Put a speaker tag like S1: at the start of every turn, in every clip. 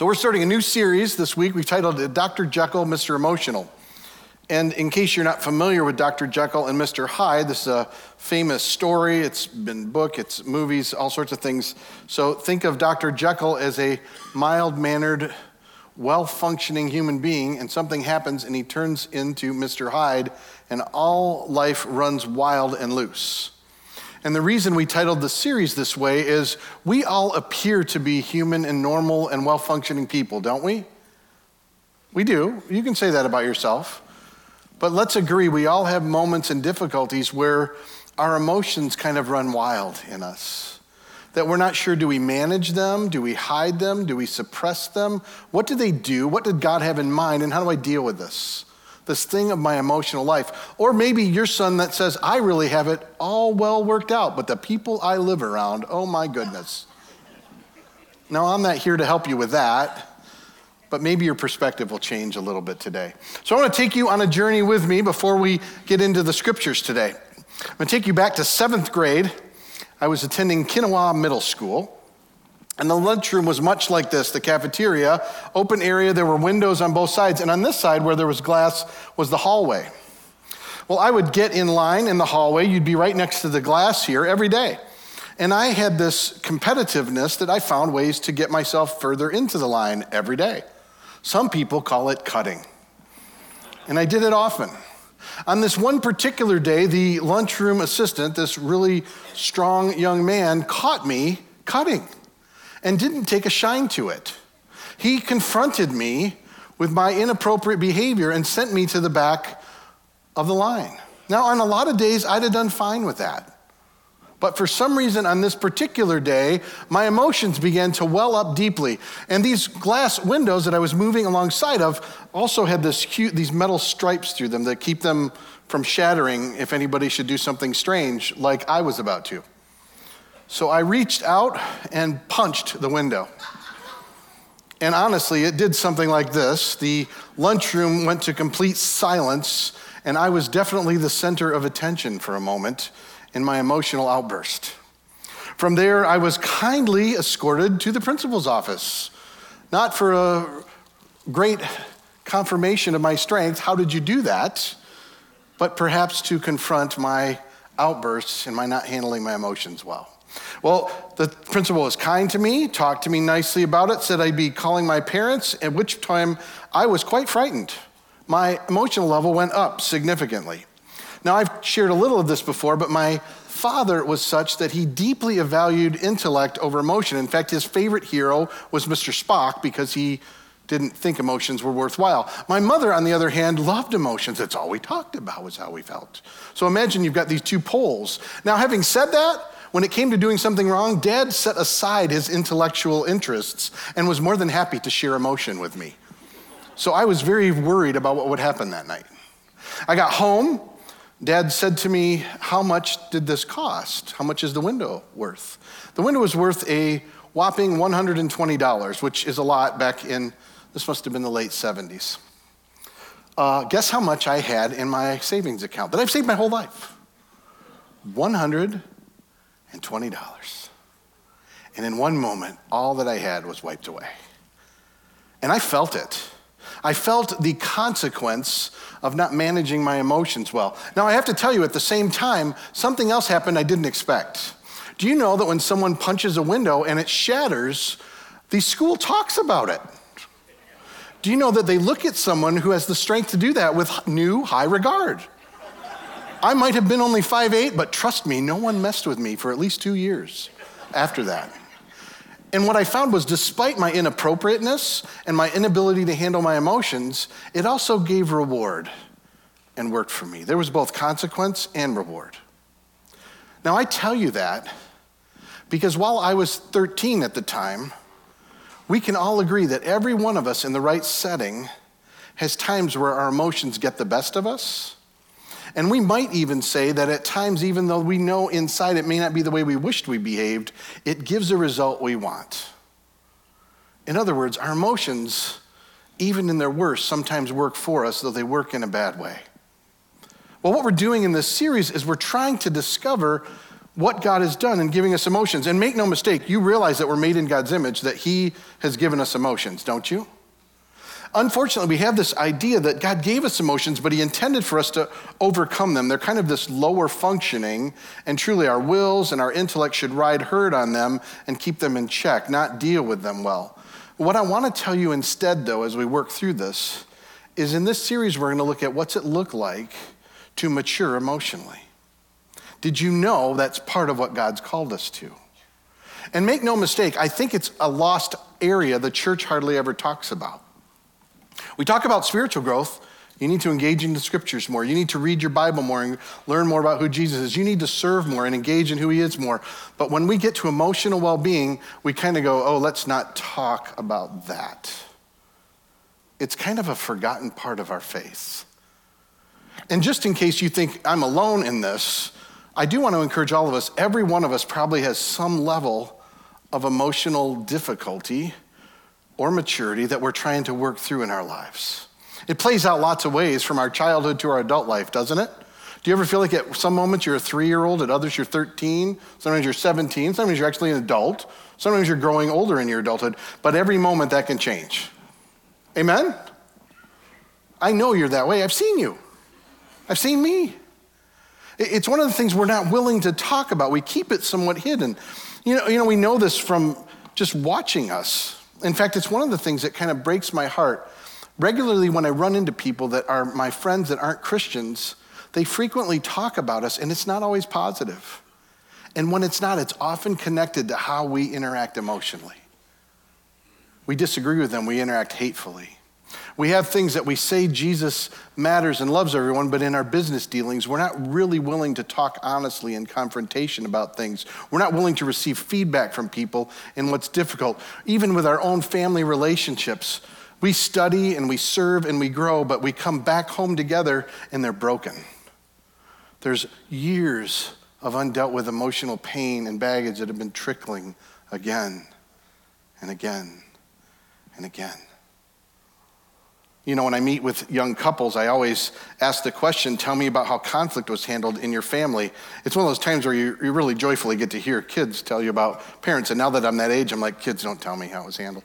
S1: So, we're starting a new series this week. We've titled it Dr. Jekyll, Mr. Emotional. And in case you're not familiar with Dr. Jekyll and Mr. Hyde, this is a famous story. It's been book, it's movies, all sorts of things. So, think of Dr. Jekyll as a mild mannered, well functioning human being, and something happens and he turns into Mr. Hyde, and all life runs wild and loose. And the reason we titled the series this way is we all appear to be human and normal and well functioning people, don't we? We do. You can say that about yourself. But let's agree, we all have moments and difficulties where our emotions kind of run wild in us. That we're not sure do we manage them? Do we hide them? Do we suppress them? What do they do? What did God have in mind? And how do I deal with this? This thing of my emotional life. Or maybe your son that says, I really have it all well worked out, but the people I live around, oh my goodness. Now, I'm not here to help you with that, but maybe your perspective will change a little bit today. So, I want to take you on a journey with me before we get into the scriptures today. I'm going to take you back to seventh grade. I was attending Kinawa Middle School. And the lunchroom was much like this the cafeteria, open area, there were windows on both sides. And on this side, where there was glass, was the hallway. Well, I would get in line in the hallway. You'd be right next to the glass here every day. And I had this competitiveness that I found ways to get myself further into the line every day. Some people call it cutting. And I did it often. On this one particular day, the lunchroom assistant, this really strong young man, caught me cutting and didn't take a shine to it. He confronted me with my inappropriate behavior and sent me to the back of the line. Now, on a lot of days, I'd have done fine with that. But for some reason, on this particular day, my emotions began to well up deeply. And these glass windows that I was moving alongside of also had this cute, these metal stripes through them that keep them from shattering if anybody should do something strange, like I was about to. So I reached out and punched the window. And honestly, it did something like this the lunchroom went to complete silence, and I was definitely the center of attention for a moment in my emotional outburst. From there, I was kindly escorted to the principal's office, not for a great confirmation of my strength, how did you do that? But perhaps to confront my outbursts and my not handling my emotions well. Well, the principal was kind to me, talked to me nicely about it, said I'd be calling my parents, at which time I was quite frightened. My emotional level went up significantly. Now, I've shared a little of this before, but my father was such that he deeply valued intellect over emotion. In fact, his favorite hero was Mr. Spock because he didn't think emotions were worthwhile. My mother, on the other hand, loved emotions. That's all we talked about was how we felt. So imagine you've got these two poles. Now, having said that, when it came to doing something wrong, dad set aside his intellectual interests and was more than happy to share emotion with me. So I was very worried about what would happen that night. I got home. Dad said to me, How much did this cost? How much is the window worth? The window was worth a whopping $120, which is a lot back in, this must have been the late 70s. Uh, guess how much I had in my savings account that I've saved my whole life? 100 and $20. And in one moment, all that I had was wiped away. And I felt it. I felt the consequence of not managing my emotions well. Now, I have to tell you, at the same time, something else happened I didn't expect. Do you know that when someone punches a window and it shatters, the school talks about it? Do you know that they look at someone who has the strength to do that with new high regard? I might have been only five eight, but trust me, no one messed with me for at least two years after that. And what I found was, despite my inappropriateness and my inability to handle my emotions, it also gave reward and worked for me. There was both consequence and reward. Now, I tell you that because while I was 13 at the time, we can all agree that every one of us in the right setting has times where our emotions get the best of us and we might even say that at times, even though we know inside it may not be the way we wished we behaved, it gives a result we want. In other words, our emotions, even in their worst, sometimes work for us, though they work in a bad way. Well, what we're doing in this series is we're trying to discover what God has done in giving us emotions. And make no mistake, you realize that we're made in God's image, that He has given us emotions, don't you? Unfortunately, we have this idea that God gave us emotions, but He intended for us to overcome them. They're kind of this lower functioning, and truly our wills and our intellect should ride herd on them and keep them in check, not deal with them well. What I want to tell you instead, though, as we work through this, is in this series, we're going to look at what's it look like to mature emotionally. Did you know that's part of what God's called us to? And make no mistake, I think it's a lost area the church hardly ever talks about. We talk about spiritual growth. You need to engage in the scriptures more. You need to read your Bible more and learn more about who Jesus is. You need to serve more and engage in who he is more. But when we get to emotional well being, we kind of go, oh, let's not talk about that. It's kind of a forgotten part of our faith. And just in case you think I'm alone in this, I do want to encourage all of us. Every one of us probably has some level of emotional difficulty or maturity that we're trying to work through in our lives. It plays out lots of ways from our childhood to our adult life, doesn't it? Do you ever feel like at some moments you're a three year old, at others you're 13, sometimes you're 17, sometimes you're actually an adult, sometimes you're growing older in your adulthood, but every moment that can change. Amen? I know you're that way. I've seen you, I've seen me. It's one of the things we're not willing to talk about. We keep it somewhat hidden. You know, you know we know this from just watching us in fact, it's one of the things that kind of breaks my heart. Regularly, when I run into people that are my friends that aren't Christians, they frequently talk about us, and it's not always positive. And when it's not, it's often connected to how we interact emotionally. We disagree with them, we interact hatefully. We have things that we say Jesus matters and loves everyone, but in our business dealings, we're not really willing to talk honestly in confrontation about things. We're not willing to receive feedback from people in what's difficult. Even with our own family relationships, we study and we serve and we grow, but we come back home together and they're broken. There's years of undealt with emotional pain and baggage that have been trickling again and again and again. You know, when I meet with young couples, I always ask the question tell me about how conflict was handled in your family. It's one of those times where you, you really joyfully get to hear kids tell you about parents. And now that I'm that age, I'm like, kids, don't tell me how it was handled.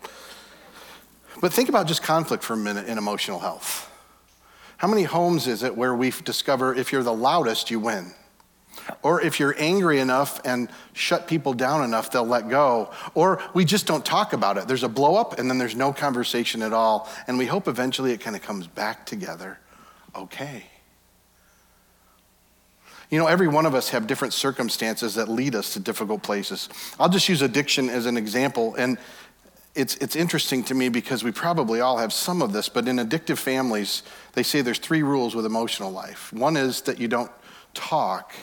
S1: But think about just conflict for a minute in emotional health. How many homes is it where we discover if you're the loudest, you win? Or if you're angry enough and shut people down enough, they'll let go. Or we just don't talk about it. There's a blow up and then there's no conversation at all. And we hope eventually it kind of comes back together okay. You know, every one of us have different circumstances that lead us to difficult places. I'll just use addiction as an example. And it's, it's interesting to me because we probably all have some of this, but in addictive families, they say there's three rules with emotional life. One is that you don't talk.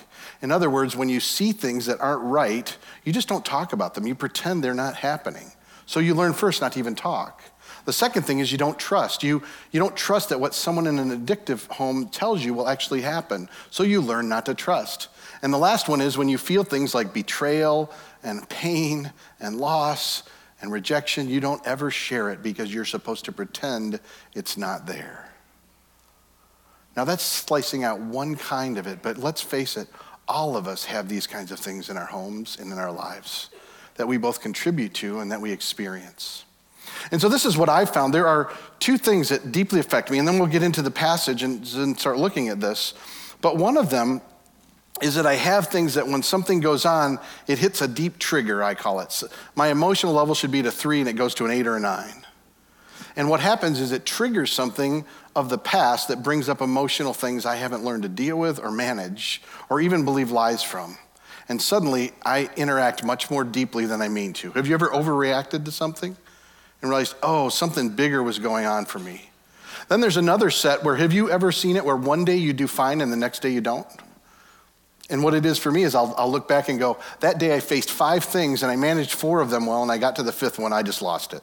S1: In other words, when you see things that aren't right, you just don't talk about them. You pretend they're not happening. So you learn first not to even talk. The second thing is you don't trust. You, you don't trust that what someone in an addictive home tells you will actually happen. So you learn not to trust. And the last one is when you feel things like betrayal and pain and loss and rejection, you don't ever share it because you're supposed to pretend it's not there. Now, that's slicing out one kind of it, but let's face it, all of us have these kinds of things in our homes and in our lives that we both contribute to and that we experience. And so, this is what I've found. There are two things that deeply affect me, and then we'll get into the passage and, and start looking at this. But one of them is that I have things that when something goes on, it hits a deep trigger, I call it. So my emotional level should be at a three and it goes to an eight or a nine. And what happens is it triggers something of the past that brings up emotional things I haven't learned to deal with or manage or even believe lies from. And suddenly I interact much more deeply than I mean to. Have you ever overreacted to something and realized, oh, something bigger was going on for me? Then there's another set where have you ever seen it where one day you do fine and the next day you don't? And what it is for me is I'll, I'll look back and go, that day I faced five things and I managed four of them well, and I got to the fifth one, I just lost it.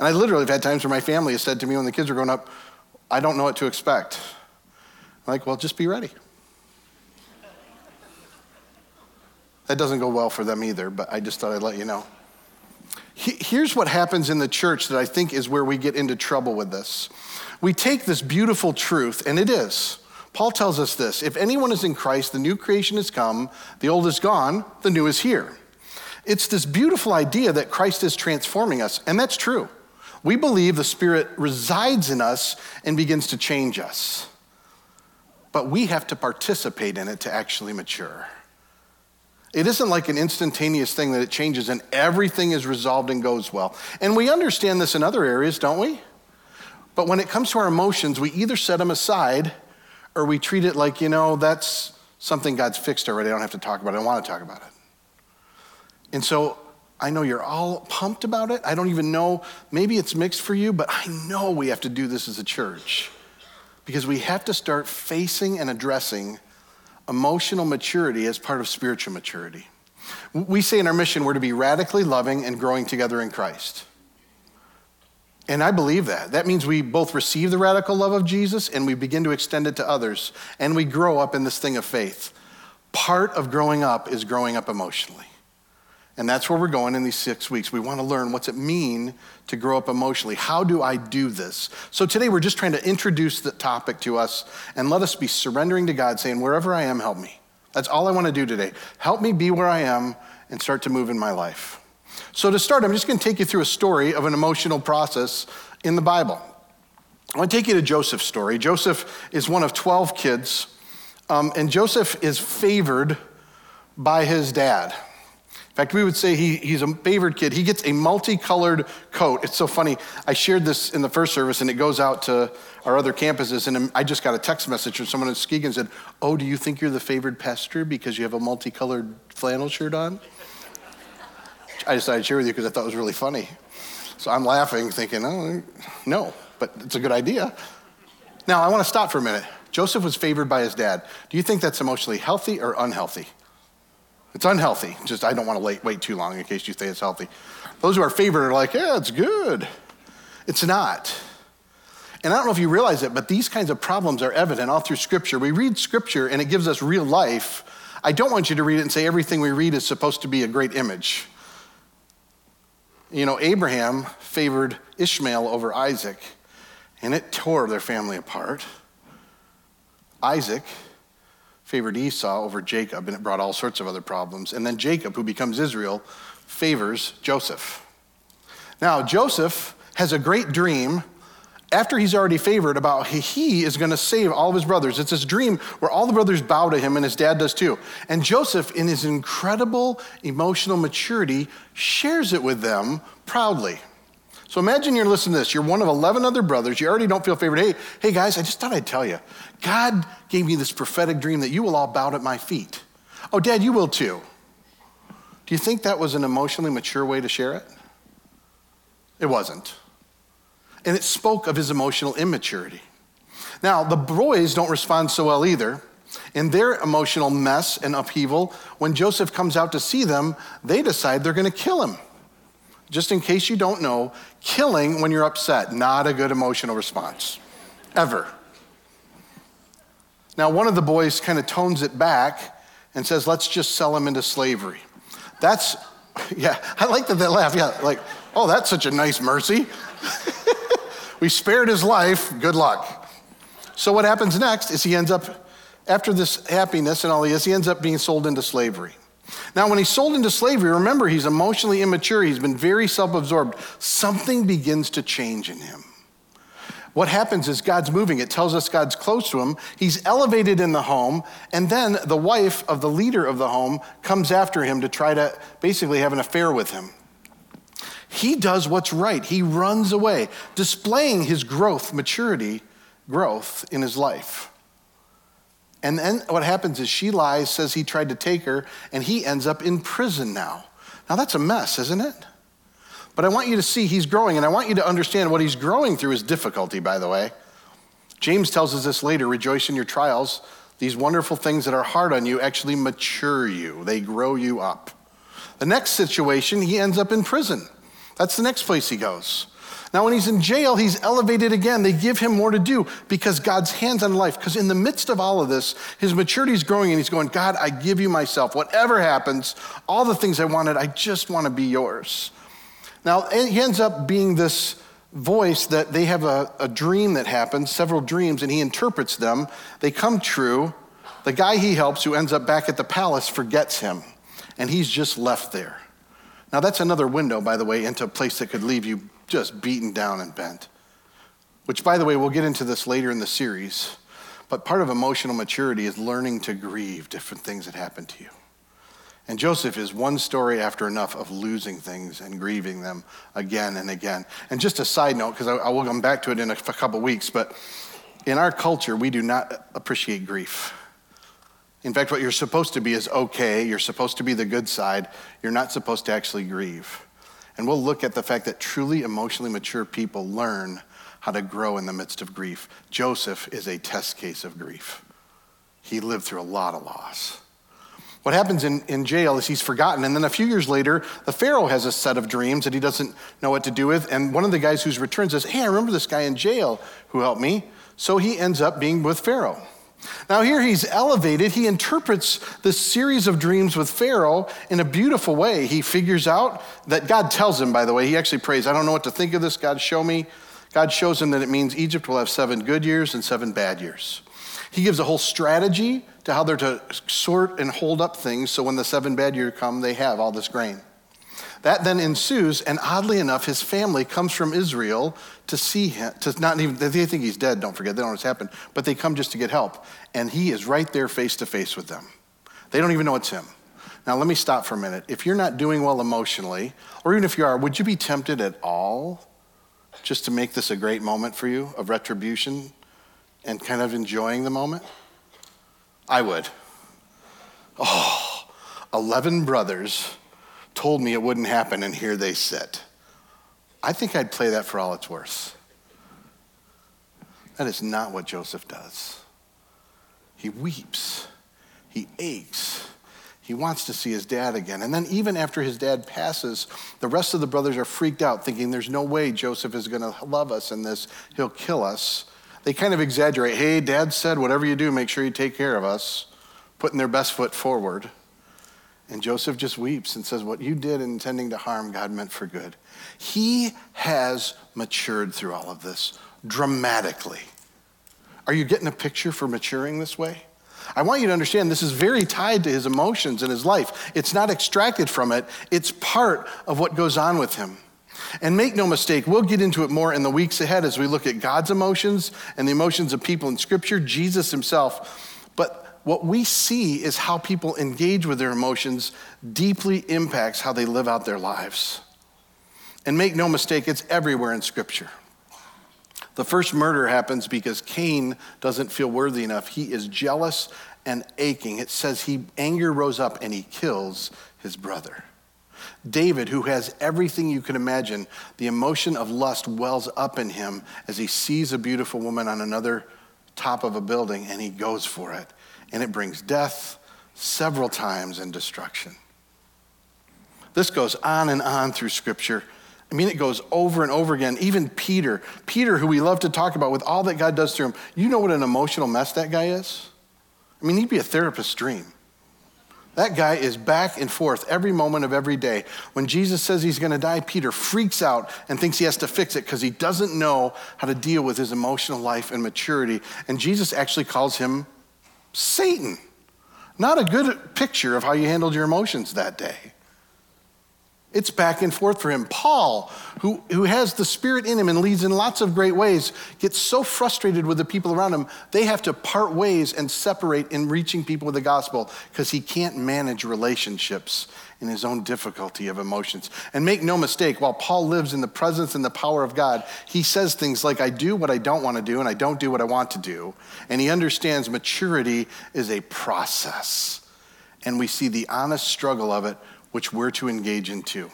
S1: And I literally have had times where my family has said to me when the kids were growing up, I don't know what to expect. I'm like, well, just be ready. That doesn't go well for them either, but I just thought I'd let you know. Here's what happens in the church that I think is where we get into trouble with this. We take this beautiful truth, and it is Paul tells us this if anyone is in Christ, the new creation has come, the old is gone, the new is here. It's this beautiful idea that Christ is transforming us, and that's true. We believe the Spirit resides in us and begins to change us. But we have to participate in it to actually mature. It isn't like an instantaneous thing that it changes and everything is resolved and goes well. And we understand this in other areas, don't we? But when it comes to our emotions, we either set them aside or we treat it like, you know, that's something God's fixed already. I don't have to talk about it. I don't want to talk about it. And so I know you're all pumped about it. I don't even know, maybe it's mixed for you, but I know we have to do this as a church because we have to start facing and addressing emotional maturity as part of spiritual maturity. We say in our mission, we're to be radically loving and growing together in Christ. And I believe that. That means we both receive the radical love of Jesus and we begin to extend it to others, and we grow up in this thing of faith. Part of growing up is growing up emotionally. And that's where we're going in these six weeks. We want to learn what's it mean to grow up emotionally. How do I do this? So today we're just trying to introduce the topic to us and let us be surrendering to God, saying, wherever I am, help me. That's all I want to do today. Help me be where I am and start to move in my life. So to start, I'm just going to take you through a story of an emotional process in the Bible. I want to take you to Joseph's story. Joseph is one of 12 kids, um, and Joseph is favored by his dad. In fact, we would say he, he's a favored kid. He gets a multicolored coat. It's so funny. I shared this in the first service, and it goes out to our other campuses. And I just got a text message from someone at Skegan said, Oh, do you think you're the favored pastor because you have a multicolored flannel shirt on? I decided to share with you because I thought it was really funny. So I'm laughing, thinking, Oh, no, but it's a good idea. Now, I want to stop for a minute. Joseph was favored by his dad. Do you think that's emotionally healthy or unhealthy? It's unhealthy. Just I don't want to wait, too long in case you say it's healthy. Those who are favored are like, yeah, it's good. It's not. And I don't know if you realize it, but these kinds of problems are evident all through Scripture. We read Scripture and it gives us real life. I don't want you to read it and say everything we read is supposed to be a great image. You know, Abraham favored Ishmael over Isaac, and it tore their family apart. Isaac favored Esau over Jacob, and it brought all sorts of other problems. And then Jacob, who becomes Israel, favors Joseph. Now, Joseph has a great dream after he's already favored about he is going to save all of his brothers. It's this dream where all the brothers bow to him, and his dad does too. And Joseph, in his incredible emotional maturity, shares it with them proudly. So imagine you're listening to this. You're one of 11 other brothers. You already don't feel favored. Hey, hey guys, I just thought I'd tell you. God gave me this prophetic dream that you will all bow at my feet. Oh, Dad, you will too. Do you think that was an emotionally mature way to share it? It wasn't. And it spoke of his emotional immaturity. Now, the boys don't respond so well either. In their emotional mess and upheaval, when Joseph comes out to see them, they decide they're going to kill him. Just in case you don't know, killing when you're upset, not a good emotional response, ever. Now, one of the boys kind of tones it back and says, let's just sell him into slavery. That's, yeah, I like that they laugh. Yeah, like, oh, that's such a nice mercy. we spared his life, good luck. So, what happens next is he ends up, after this happiness and all he is, he ends up being sold into slavery. Now, when he's sold into slavery, remember, he's emotionally immature. He's been very self absorbed. Something begins to change in him. What happens is God's moving. It tells us God's close to him. He's elevated in the home, and then the wife of the leader of the home comes after him to try to basically have an affair with him. He does what's right. He runs away, displaying his growth, maturity, growth in his life. And then what happens is she lies, says he tried to take her, and he ends up in prison now. Now that's a mess, isn't it? But I want you to see he's growing, and I want you to understand what he's growing through is difficulty, by the way. James tells us this later rejoice in your trials. These wonderful things that are hard on you actually mature you, they grow you up. The next situation, he ends up in prison. That's the next place he goes. Now, when he's in jail, he's elevated again. They give him more to do because God's hands on life. Because in the midst of all of this, his maturity is growing and he's going, God, I give you myself. Whatever happens, all the things I wanted, I just want to be yours. Now, he ends up being this voice that they have a, a dream that happens, several dreams, and he interprets them. They come true. The guy he helps, who ends up back at the palace, forgets him, and he's just left there. Now, that's another window, by the way, into a place that could leave you just beaten down and bent. Which, by the way, we'll get into this later in the series. But part of emotional maturity is learning to grieve different things that happen to you. And Joseph is one story after enough of losing things and grieving them again and again. And just a side note, because I, I, will come back to it in a, a couple weeks, but in our culture, we do not appreciate grief. In fact, what you're supposed to be is okay. You're supposed to be the good side. You're not supposed to actually grieve. And we'll look at the fact that truly emotionally mature people learn how to grow in the midst of grief. Joseph is a test case of grief. He lived through a lot of loss. What happens in, in jail is he's forgotten. And then a few years later, the Pharaoh has a set of dreams that he doesn't know what to do with. And one of the guys who's returned says, Hey, I remember this guy in jail who helped me. So he ends up being with Pharaoh. Now, here he's elevated. He interprets this series of dreams with Pharaoh in a beautiful way. He figures out that God tells him, by the way, he actually prays, I don't know what to think of this. God, show me. God shows him that it means Egypt will have seven good years and seven bad years. He gives a whole strategy to how they're to sort and hold up things so when the seven bad years come, they have all this grain. That then ensues, and oddly enough, his family comes from Israel to see him, to not even, they think he's dead, don't forget, they don't know what's happened, but they come just to get help. And he is right there face to face with them. They don't even know it's him. Now, let me stop for a minute. If you're not doing well emotionally, or even if you are, would you be tempted at all just to make this a great moment for you of retribution and kind of enjoying the moment? I would. Oh, 11 brothers told me it wouldn't happen, and here they sit. I think I'd play that for all it's worth. That is not what Joseph does. He weeps, he aches, he wants to see his dad again. And then, even after his dad passes, the rest of the brothers are freaked out, thinking there's no way Joseph is going to love us in this, he'll kill us. They kind of exaggerate hey, dad said, whatever you do, make sure you take care of us, putting their best foot forward. And Joseph just weeps and says, What you did intending to harm, God meant for good. He has matured through all of this dramatically. Are you getting a picture for maturing this way? I want you to understand this is very tied to his emotions and his life. It's not extracted from it, it's part of what goes on with him. And make no mistake, we'll get into it more in the weeks ahead as we look at God's emotions and the emotions of people in Scripture, Jesus himself. What we see is how people engage with their emotions deeply impacts how they live out their lives. And make no mistake, it's everywhere in Scripture. The first murder happens because Cain doesn't feel worthy enough. He is jealous and aching. It says he anger rose up and he kills his brother. David, who has everything you can imagine, the emotion of lust wells up in him as he sees a beautiful woman on another top of a building and he goes for it. And it brings death several times and destruction. This goes on and on through Scripture. I mean, it goes over and over again. Even Peter, Peter, who we love to talk about with all that God does through him, you know what an emotional mess that guy is? I mean, he'd be a therapist's dream. That guy is back and forth every moment of every day. When Jesus says he's going to die, Peter freaks out and thinks he has to fix it because he doesn't know how to deal with his emotional life and maturity. And Jesus actually calls him Satan. Not a good picture of how you handled your emotions that day. It's back and forth for him. Paul, who, who has the Spirit in him and leads in lots of great ways, gets so frustrated with the people around him, they have to part ways and separate in reaching people with the gospel because he can't manage relationships in his own difficulty of emotions. And make no mistake, while Paul lives in the presence and the power of God, he says things like, I do what I don't want to do and I don't do what I want to do. And he understands maturity is a process. And we see the honest struggle of it which we're to engage in too.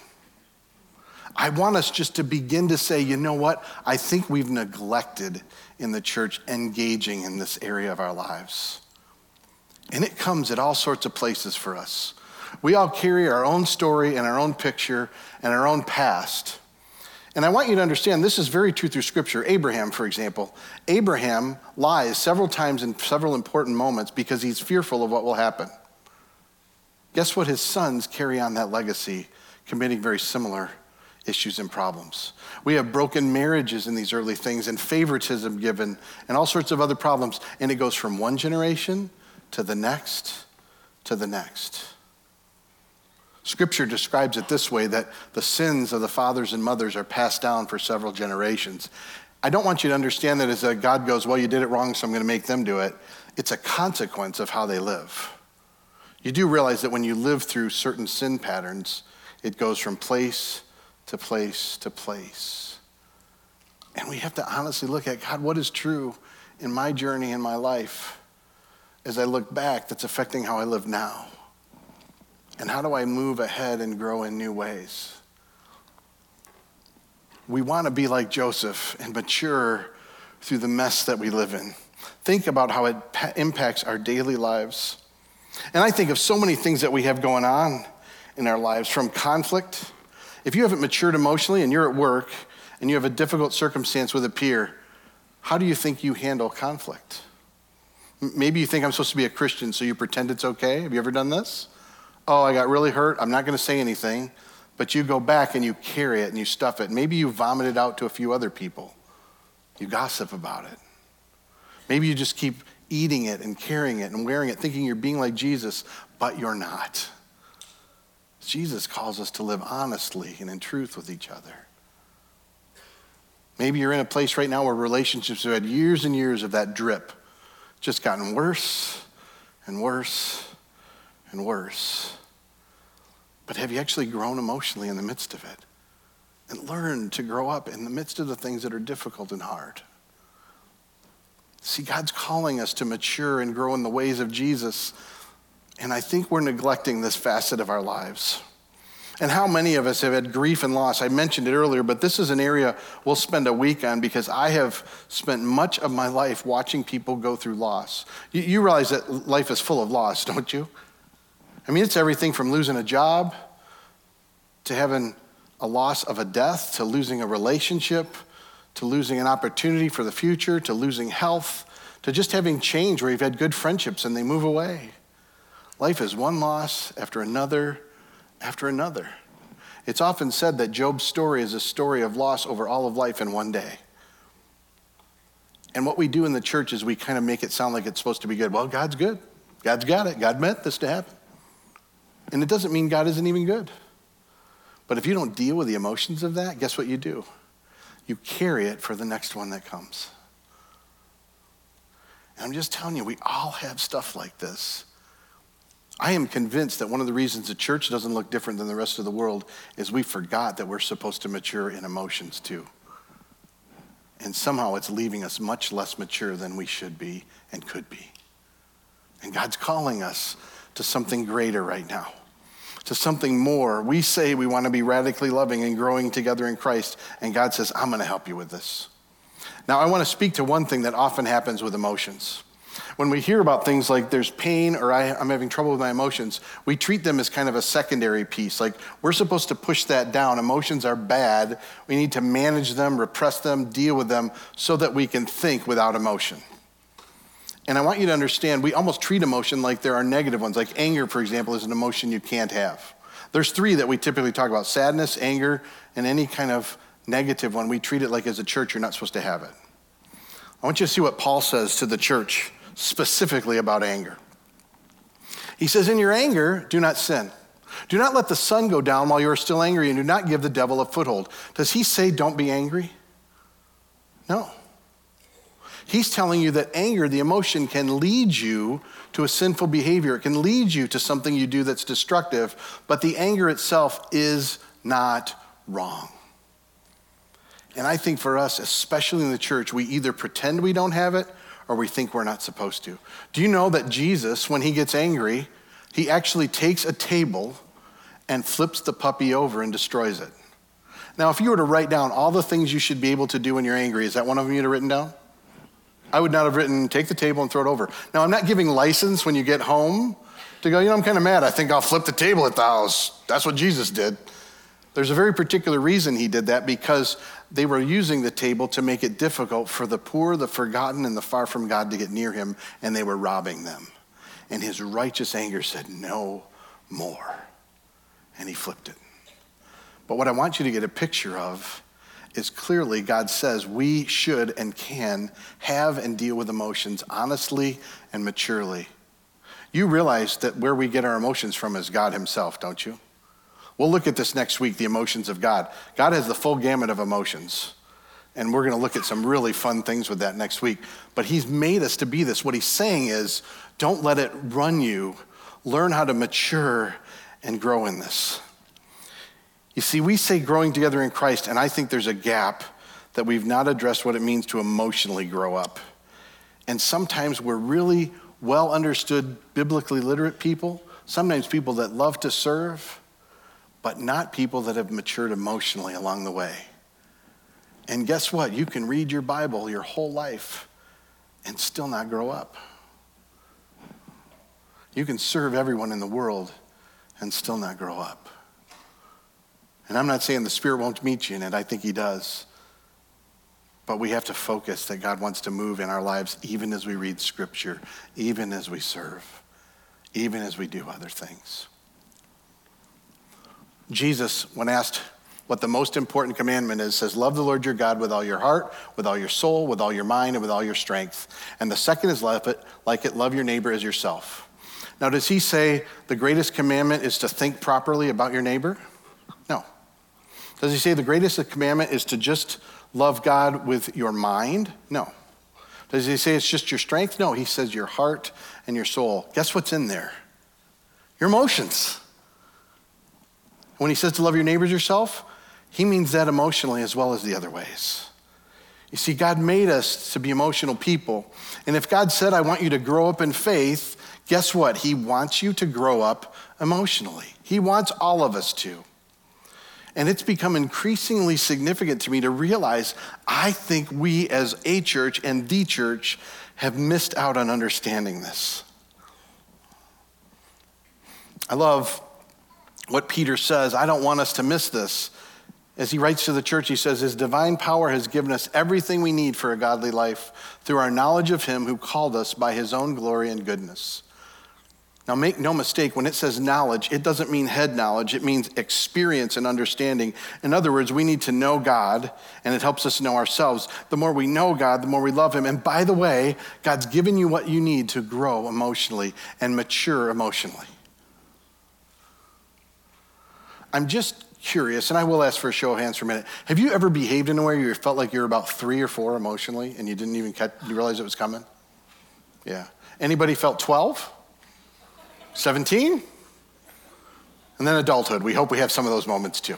S1: I want us just to begin to say, you know what? I think we've neglected in the church engaging in this area of our lives. And it comes at all sorts of places for us. We all carry our own story and our own picture and our own past. And I want you to understand this is very true through Scripture. Abraham, for example, Abraham lies several times in several important moments because he's fearful of what will happen. Guess what? His sons carry on that legacy, committing very similar issues and problems. We have broken marriages in these early things and favoritism given and all sorts of other problems. And it goes from one generation to the next to the next. Scripture describes it this way that the sins of the fathers and mothers are passed down for several generations. I don't want you to understand that as a God goes, Well, you did it wrong, so I'm going to make them do it. It's a consequence of how they live. You do realize that when you live through certain sin patterns, it goes from place to place to place. And we have to honestly look at God, what is true in my journey in my life as I look back that's affecting how I live now? And how do I move ahead and grow in new ways? We want to be like Joseph and mature through the mess that we live in. Think about how it impacts our daily lives. And I think of so many things that we have going on in our lives from conflict. If you haven't matured emotionally and you're at work and you have a difficult circumstance with a peer, how do you think you handle conflict? Maybe you think I'm supposed to be a Christian, so you pretend it's okay. Have you ever done this? Oh, I got really hurt. I'm not going to say anything. But you go back and you carry it and you stuff it. Maybe you vomit it out to a few other people. You gossip about it. Maybe you just keep eating it and carrying it and wearing it, thinking you're being like Jesus, but you're not. Jesus calls us to live honestly and in truth with each other. Maybe you're in a place right now where relationships have had years and years of that drip, just gotten worse and worse and worse. But have you actually grown emotionally in the midst of it? And learned to grow up in the midst of the things that are difficult and hard? See, God's calling us to mature and grow in the ways of Jesus. And I think we're neglecting this facet of our lives. And how many of us have had grief and loss? I mentioned it earlier, but this is an area we'll spend a week on because I have spent much of my life watching people go through loss. You, you, realize that life is full of loss, don't you? I mean, it's everything from losing a job to having a loss of a death to losing a relationship to losing an opportunity for the future, to losing health, to just having change where you've had good friendships and they move away. Life is one loss after another after another. It's often said that Job's story is a story of loss over all of life in one day. And what we do in the church is we kind of make it sound like it's supposed to be good. Well, God's good. God's got it. God meant this to happen. And it doesn't mean God isn't even good. But if you don't deal with the emotions of that, guess what you do? you carry it for the next one that comes. And I'm just telling you, we all have stuff like this. I am convinced that one of the reasons the church doesn't look different than the rest of the world is we forgot that we're supposed to mature in emotions too. And somehow it's leaving us much less mature than we should be and could be. And God's calling us to something greater right now to something more. We say we want to be radically loving and growing together in Christ, and God says, I'm going to help you with this. Now, I want to speak to one thing that often happens with emotions. When we hear about things like there's pain or I, am having trouble with my emotions, we treat them as kind of a secondary piece. Like we're supposed to push that down. Emotions are bad. We need to manage them, repress them, deal with them so that we can think without emotion. And I want you to understand, we almost treat emotion like there are negative ones. Like anger, for example, is an emotion you can't have. There's three that we typically talk about sadness, anger, and any kind of negative one. We treat it like as a church, you're not supposed to have it. I want you to see what Paul says to the church specifically about anger. He says, In your anger, do not sin. Do not let the sun go down while you are still angry, and do not give the devil a foothold. Does he say, Don't be angry? No. He's telling you that anger, the emotion, can lead you to a sinful behavior. It can lead you to something you do that's destructive, but the anger itself is not wrong. And I think for us, especially in the church, we either pretend we don't have it or we think we're not supposed to. Do you know that Jesus, when he gets angry, he actually takes a table and flips the puppy over and destroys it? Now, if you were to write down all the things you should be able to do when you're angry, is that one of them you'd have written down? I would not have written, take the table and throw it over. Now, I'm not giving license when you get home to go, you know, I'm kind of mad. I think I'll flip the table at the house. That's what Jesus did. There's a very particular reason he did that because they were using the table to make it difficult for the poor, the forgotten, and the far from God to get near him, and they were robbing them. And his righteous anger said, No more. And he flipped it. But what I want you to get a picture of is clearly God says we should and can have and deal with emotions honestly and maturely. You realize that where we get our emotions from is God Himself, don't you? We'll look at this next week the emotions of God. God has the full gamut of emotions. And we're going to look at some really fun things with that next week. But He's made us to be this. What He's saying is don't let it run you, learn how to mature and grow in this. You see, we say growing together in Christ, and I think there's a gap that we've not addressed what it means to emotionally grow up. And sometimes we're really well understood, biblically literate people, sometimes people that love to serve, but not people that have matured emotionally along the way. And guess what? You can read your Bible your whole life and still not grow up. You can serve everyone in the world and still not grow up. And I'm not saying the Spirit won't meet you in it, I think He does. But we have to focus that God wants to move in our lives even as we read Scripture, even as we serve, even as we do other things. Jesus, when asked what the most important commandment is, says, Love the Lord your God with all your heart, with all your soul, with all your mind, and with all your strength. And the second is love it, like it, love your neighbor as yourself. Now, does he say the greatest commandment is to think properly about your neighbor? Does he say the greatest commandment is to just love God with your mind? No. Does he say it's just your strength? No. He says your heart and your soul. Guess what's in there? Your emotions. When he says to love your neighbors yourself, he means that emotionally as well as the other ways. You see, God made us to be emotional people. And if God said, I want you to grow up in faith, guess what? He wants you to grow up emotionally. He wants all of us to. And it's become increasingly significant to me to realize I think we as a church and the church have missed out on understanding this. I love what Peter says. I don't want us to miss this. As he writes to the church, he says, His divine power has given us everything we need for a godly life through our knowledge of Him who called us by His own glory and goodness. Now, make no mistake, when it says knowledge, it doesn't mean head knowledge, it means experience and understanding. In other words, we need to know God, and it helps us know ourselves. The more we know God, the more we love Him. And by the way, God's given you what you need to grow emotionally and mature emotionally. I'm just curious, and I will ask for a show of hands for a minute. Have you ever behaved in a way you felt like you were about three or four emotionally and you didn't even catch, you realize it was coming? Yeah. Anybody felt 12? 17? And then adulthood. We hope we have some of those moments too.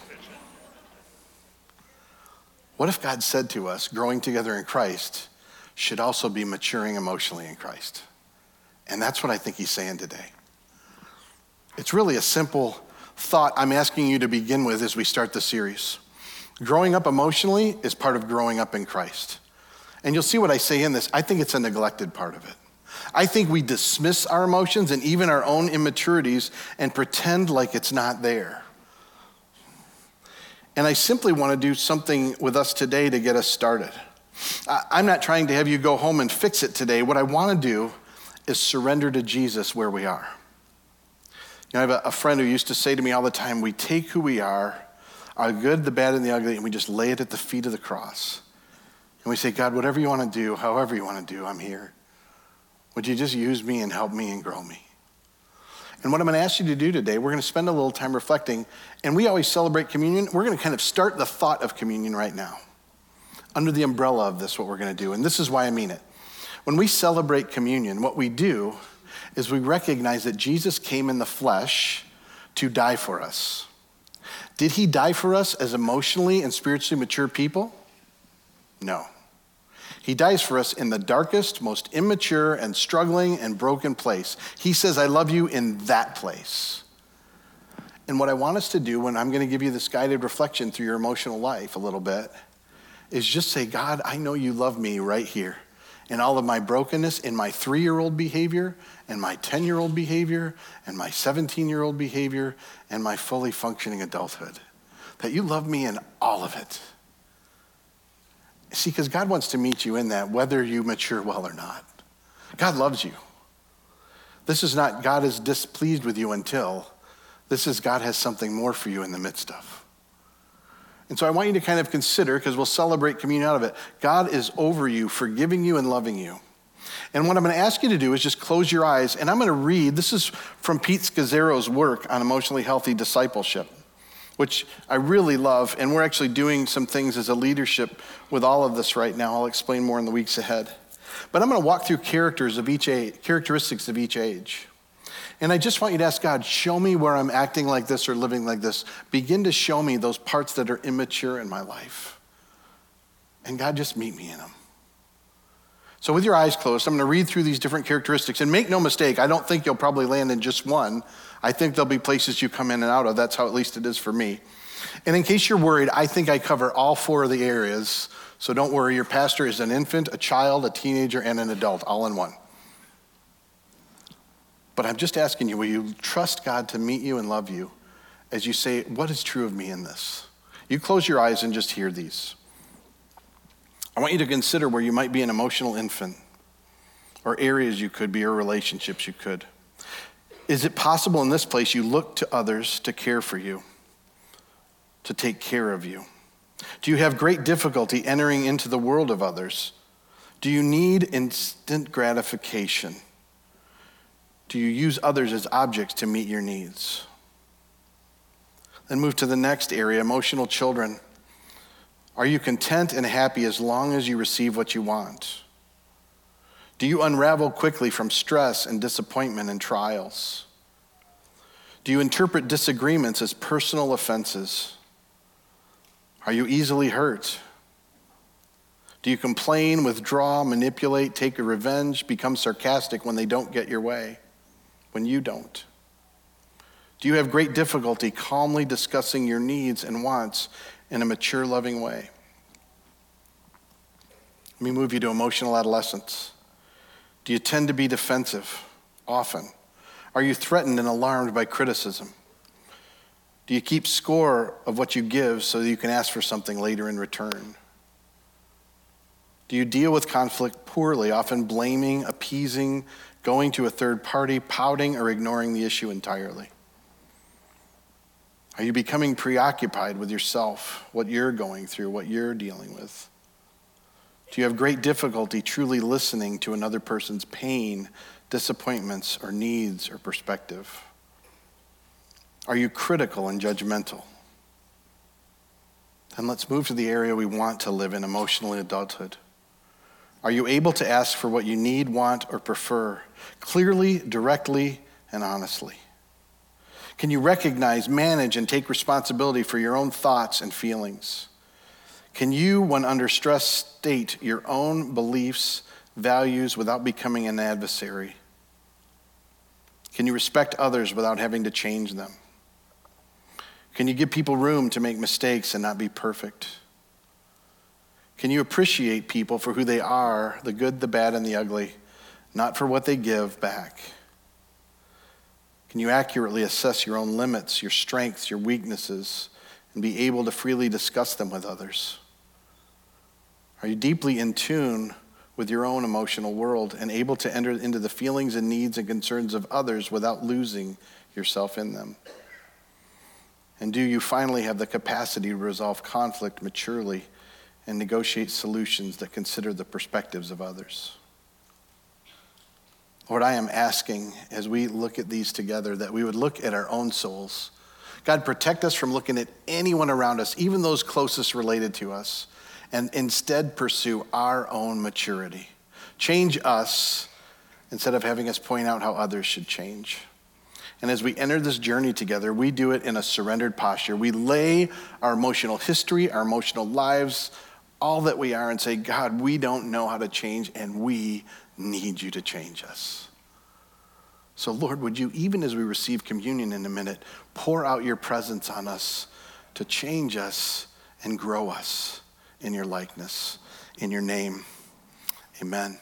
S1: What if God said to us, growing together in Christ should also be maturing emotionally in Christ? And that's what I think he's saying today. It's really a simple thought I'm asking you to begin with as we start the series. Growing up emotionally is part of growing up in Christ. And you'll see what I say in this. I think it's a neglected part of it. I think we dismiss our emotions and even our own immaturities and pretend like it's not there. And I simply want to do something with us today to get us started. I'm not trying to have you go home and fix it today. What I want to do is surrender to Jesus where we are. You know, I have a friend who used to say to me all the time, We take who we are, our good, the bad, and the ugly, and we just lay it at the feet of the cross. And we say, God, whatever you want to do, however you want to do, I'm here. Would you just use me and help me and grow me? And what I'm going to ask you to do today, we're going to spend a little time reflecting. And we always celebrate communion. We're going to kind of start the thought of communion right now. Under the umbrella of this, what we're going to do. And this is why I mean it. When we celebrate communion, what we do is we recognize that Jesus came in the flesh to die for us. Did he die for us as emotionally and spiritually mature people? No. He dies for us in the darkest, most immature, and struggling and broken place. He says, I love you in that place. And what I want us to do when I'm going to give you this guided reflection through your emotional life a little bit is just say, God, I know you love me right here in all of my brokenness, in my three year old behavior, and my 10 year old behavior, and my 17 year old behavior, and my fully functioning adulthood. That you love me in all of it. See, because God wants to meet you in that, whether you mature well or not. God loves you. This is not God is displeased with you until, this is God has something more for you in the midst of. And so I want you to kind of consider, because we'll celebrate communion out of it, God is over you, forgiving you, and loving you. And what I'm going to ask you to do is just close your eyes, and I'm going to read. This is from Pete Scazzero's work on emotionally healthy discipleship, which I really love. And we're actually doing some things as a leadership with all of this right now. I'll explain more in the weeks ahead. But I'm going to walk through characters of each age, characteristics of each age. And I just want you to ask God, show me where I'm acting like this or living like this. Begin to show me those parts that are immature in my life. And God, just meet me in them. So, with your eyes closed, I'm going to read through these different characteristics. And make no mistake, I don't think you'll probably land in just one. I think there'll be places you come in and out of. That's how at least it is for me. And in case you're worried, I think I cover all four of the areas. So don't worry, your pastor is an infant, a child, a teenager, and an adult, all in one. But I'm just asking you, will you trust God to meet you and love you as you say, What is true of me in this? You close your eyes and just hear these. I want you to consider where you might be an emotional infant, or areas you could be, or relationships you could. Is it possible in this place you look to others to care for you, to take care of you? Do you have great difficulty entering into the world of others? Do you need instant gratification? Do you use others as objects to meet your needs? Then move to the next area emotional children. Are you content and happy as long as you receive what you want? Do you unravel quickly from stress and disappointment and trials? Do you interpret disagreements as personal offenses? Are you easily hurt? Do you complain, withdraw, manipulate, take revenge, become sarcastic when they don't get your way? when you don't? Do you have great difficulty calmly discussing your needs and wants in a mature, loving way? Let me move you to emotional adolescence. Do you tend to be defensive often? Are you threatened and alarmed by criticism? Do you keep score of what you give so that you can ask for something later in return? Do you deal with conflict poorly, often blaming, appeasing, going to a third party, pouting, or ignoring the issue entirely? Are you becoming preoccupied with yourself, what you're going through, what you're dealing with? Do you have great difficulty truly listening to another person's pain, disappointments, or needs or perspective? Are you critical and judgmental? Then let's move to the area we want to live in emotionally adulthood. Are you able to ask for what you need, want, or prefer clearly, directly, and honestly? Can you recognize, manage, and take responsibility for your own thoughts and feelings? Can you, when under stress, state your own beliefs, values without becoming an adversary? Can you respect others without having to change them? Can you give people room to make mistakes and not be perfect? Can you appreciate people for who they are, the good, the bad, and the ugly, not for what they give back? Can you accurately assess your own limits, your strengths, your weaknesses, and be able to freely discuss them with others? Are you deeply in tune with your own emotional world and able to enter into the feelings and needs and concerns of others without losing yourself in them? And do you finally have the capacity to resolve conflict maturely? and negotiate solutions that consider the perspectives of others. Lord, I am asking as we look at these together that we would look at our own souls. God, protect us from looking at anyone around us, even those closest related to us, and instead pursue our own maturity. Change us instead of having us point out how others should change. And as we enter this journey together, we do it in a surrendered posture. We lay our emotional history, our emotional lives, all that we are and say, God, we don't know how to change and we need you to change us. So, Lord, would you, even as we receive communion in a minute, pour out your presence on us to change us and grow us in your likeness. In your name, amen.